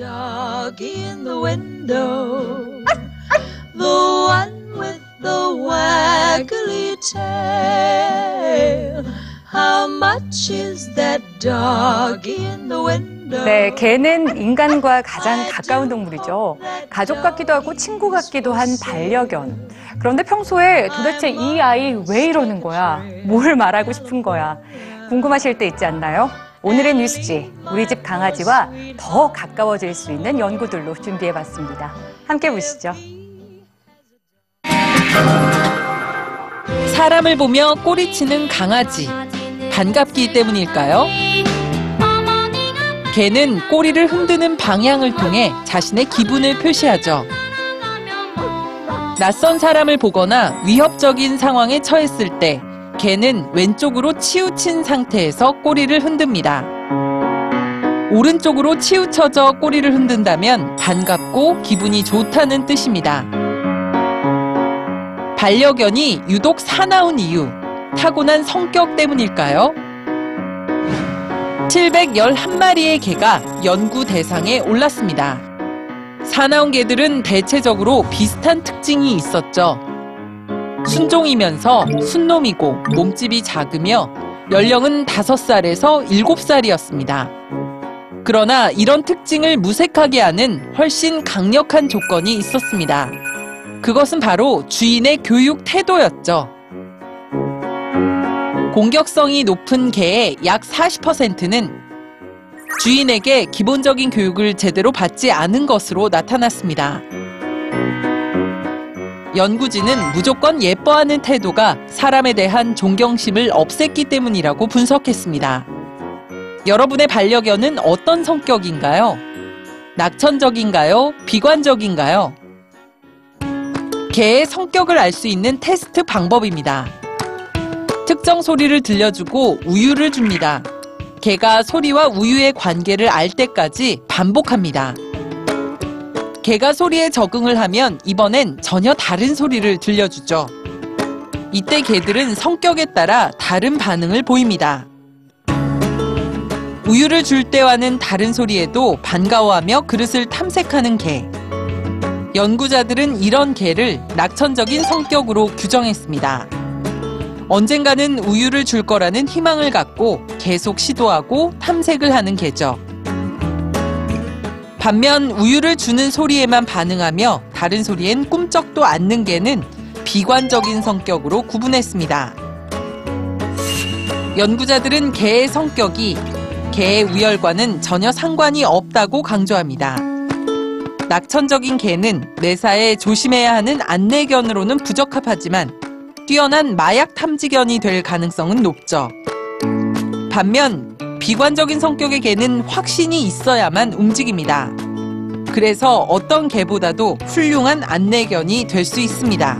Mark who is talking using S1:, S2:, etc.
S1: in the window. The one with the waggly tail. How much is that dog in the window?
S2: 네, 개는 인간과 가장 가까운 동물이죠. 가족 같기도 하고 친구 같기도 한 반려견. 그런데 평소에 도대체 이 아이 왜 이러는 거야? 뭘 말하고 싶은 거야? 궁금하실 때 있지 않나요? 오늘의 뉴스지, 우리 집 강아지와 더 가까워질 수 있는 연구들로 준비해봤습니다. 함께 보시죠.
S3: 사람을 보며 꼬리치는 강아지. 반갑기 때문일까요? 개는 꼬리를 흔드는 방향을 통해 자신의 기분을 표시하죠. 낯선 사람을 보거나 위협적인 상황에 처했을 때 개는 왼쪽으로 치우친 상태에서 꼬리를 흔듭니다. 오른쪽으로 치우쳐져 꼬리를 흔든다면 반갑고 기분이 좋다는 뜻입니다. 반려견이 유독 사나운 이유, 타고난 성격 때문일까요? 711마리의 개가 연구 대상에 올랐습니다. 사나운 개들은 대체적으로 비슷한 특징이 있었죠. 순종이면서 순놈이고 몸집이 작으며 연령은 5살에서 7살이었습니다. 그러나 이런 특징을 무색하게 하는 훨씬 강력한 조건이 있었습니다. 그것은 바로 주인의 교육 태도였죠. 공격성이 높은 개의 약 40%는 주인에게 기본적인 교육을 제대로 받지 않은 것으로 나타났습니다. 연구진은 무조건 예뻐하는 태도가 사람에 대한 존경심을 없앴기 때문이라고 분석했습니다. 여러분의 반려견은 어떤 성격인가요? 낙천적인가요? 비관적인가요? 개의 성격을 알 수 있는 테스트 방법입니다. 특정 소리를 들려주고 우유를 줍니다. 개가 소리와 우유의 관계를 알 때까지 반복합니다. 개가 소리에 적응을 하면 이번엔 전혀 다른 소리를 들려주죠. 이때 개들은 성격에 따라 다른 반응을 보입니다. 우유를 줄 때와는 다른 소리에도 반가워하며 그릇을 탐색하는 개. 연구자들은 이런 개를 낙천적인 성격으로 규정했습니다. 언젠가는 우유를 줄 거라는 희망을 갖고 계속 시도하고 탐색을 하는 개죠. 반면 우유를 주는 소리에만 반응하며 다른 소리엔 꿈쩍도 않는 개는 비관적인 성격으로 구분했습니다. 연구자들은 개의 성격이 개의 우열과는 전혀 상관이 없다고 강조합니다. 낙천적인 개는 매사에 조심해야 하는 안내견으로는 부적합하지만 뛰어난 마약 탐지견이 될 가능성은 높죠. 반면 비관적인 성격의 개는 확신이 있어야만 움직입니다. 그래서 어떤 개보다도 훌륭한 안내견이 될 수 있습니다.